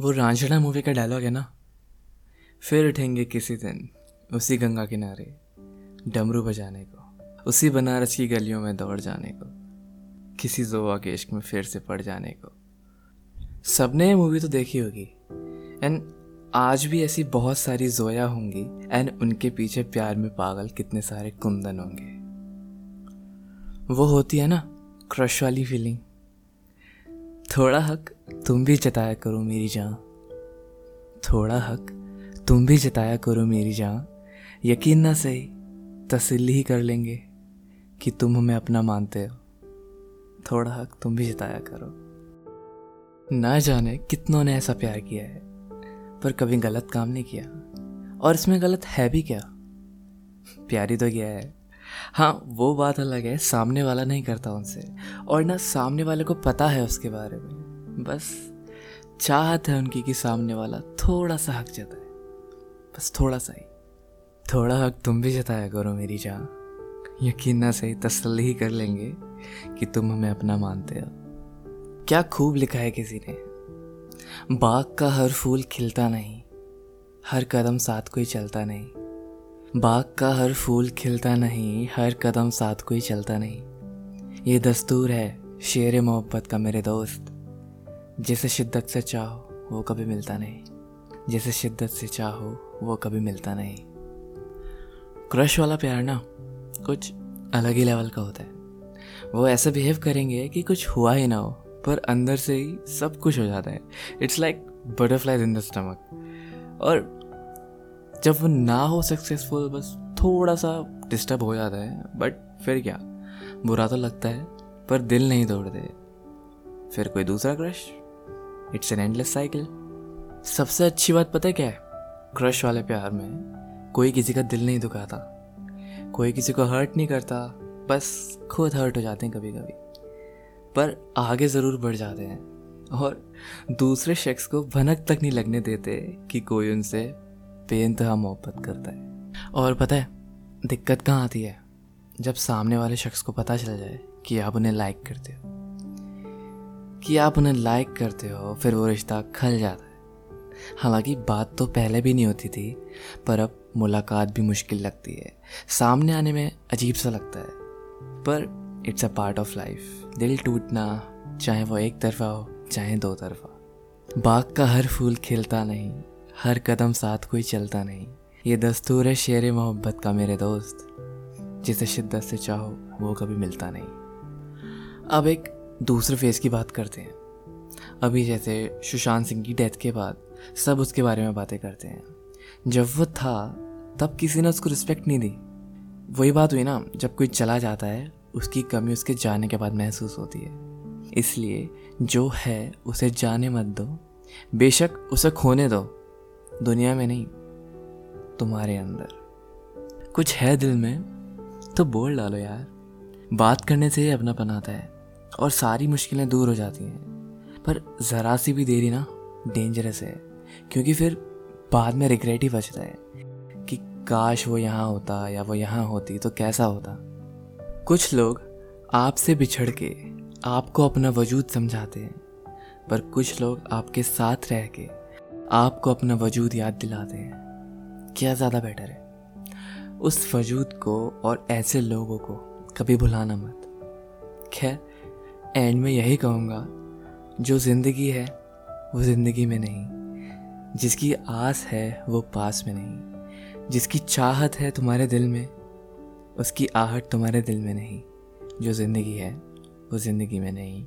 वो रांझड़ा मूवी का डायलॉग है ना? फिर उठेंगे किसी दिन, उसी गंगा किनारे, डमरू बजाने को, उसी बनारस की गलियों में दौड़ जाने को, किसी जोआ के इश्क में फिर से पड़ जाने को। सबने ये मूवी तो देखी होगी। एंड आज भी ऐसी बहुत सारी जोया होंगी एंड उनके पीछे प्यार में पागल कितने सारे कुंदन होंगे। वो होती है ना क्रश वाली फीलिंग थोड़ा हक तुम भी जताया करो मेरी जान। थोड़ा हक तुम भी जताया करो मेरी जान। यकीन ना सही, तसल्ली ही कर लेंगे कि तुम हमें अपना मानते हो। थोड़ा हक तुम भी जताया करो। ना जाने कितनों ने ऐसा प्यार किया है, पर कभी गलत काम नहीं किया। और इसमें गलत है भी क्या? प्यारी तो किया है। हाँ वो बात अलग है, सामने वाला नहीं करता उनसे। और ना सामने वाले को पता है उसके बारे में। बस चाहत है उनकी कि सामने वाला थोड़ा सा हक जताए। बस थोड़ा सा ही। थोड़ा हक तुम भी जताया करो मेरी जान। यकीन ना सही तसल्ली ही कर लेंगे कि तुम हमें अपना मानते हो। क्या खूब लिखा है किसी ने? बाग का हर फूल खिलता नहीं, हर कदम साथ कोई चलता नहीं। बाग का हर फूल खिलता नहीं, हर कदम साथ कोई चलता नहीं। ये दस्तूर है शेर मोहब्बत का मेरे दोस्त। जिसे शिद्दत से चाहो, वो कभी मिलता नहीं। जिसे शिद्दत से चाहो, वो कभी मिलता नहीं। क्रश वाला प्यार ना, कुछ अलग ही लेवल का होता है। वो ऐसे बिहेव करेंगे कि कुछ हुआ ही ना हो, पर अंदर से ही सब कुछ हो जाता है। It's like butterflies in the stomach और जब वो ना हो सक्सेसफुल बस थोड़ा सा डिस्टर्ब हो जाता है बट फिर क्या? बुरा तो लगता है, पर दिल नहीं तोड़ते। फिर कोई दूसरा crush it's an endless cycle सबसे अच्छी बात पता है क्या है? क्रश वाले प्यार में कोई किसी का दिल नहीं दुखाता, कोई किसी को हर्ट नहीं करता, बस खुद हर्ट हो जाते हैं कभी कभी पर आगे ज़रूर बढ़ जाते हैं, और दूसरे शख्स को भनक तक नहीं लगने देते कि कोई उनसे बेनतहा मोहब्बत करता है। और पता है, दिक्कत कहाँ आती है? जब सामने वाले शख्स को पता चल जाए कि आप उन्हें लाइक करते हो। कि आप उन्हें लाइक करते हो, फिर वो रिश्ता खल जाता है। हालाँकि बात तो पहले भी नहीं होती थी, पर अब मुलाकात भी मुश्किल लगती है। सामने आने में अजीब सा लगता है, पर it's a part of life दिल टूटना, चाहे वो एक तरफा हो, चाहे दो तरफा। बाग का हर फूल खिलता नहीं हर कदम साथ कोई चलता नहीं। ये दस्तूर है शेर मोहब्बत का मेरे दोस्त। जिसे शिद्दत से चाहो, वो कभी मिलता नहीं। अब एक दूसरे फ़ेज़ की बात करते हैं। अभी जैसे सुशांत सिंह की डेथ के बाद सब उसके बारे में बातें करते हैं। जब वो था, तब किसी ने उसको रिस्पेक्ट नहीं दी। वही बात हुई ना, जब कोई चला जाता है, उसकी कमी उसके जाने के बाद महसूस होती है। इसलिए जो है, उसे जाने मत दो। बेशक उसे खोने दो। दुनिया में नहीं, तुम्हारे अंदर। कुछ है दिल में तो बोल डालो यार। बात करने से ही अपनापन आता है, और सारी मुश्किलें दूर हो जाती हैं। पर ज़रा सी भी देरी ना डेंजरस है। क्योंकि फिर बाद में रिग्रेट ही बचता है, कि काश वो यहाँ होता या वो यहाँ होती तो कैसा होता। कुछ लोग आपसे बिछड़ के, आपको अपना वजूद समझाते हैं, पर कुछ लोग आपके साथ रह के आपको अपना वजूद याद दिलाते हैं। क्या ज़्यादा बेटर है? उस वजूद को और ऐसे लोगों को कभी भुलाना मत। खैर एंड में यही कहूँगा, जो ज़िंदगी है, वो ज़िंदगी में नहीं। जिसकी आस है, वो पास में नहीं। जिसकी चाहत है तुम्हारे दिल में, उसकी आहट तुम्हारे दिल में नहीं। जो ज़िंदगी है, वो ज़िंदगी में नहीं।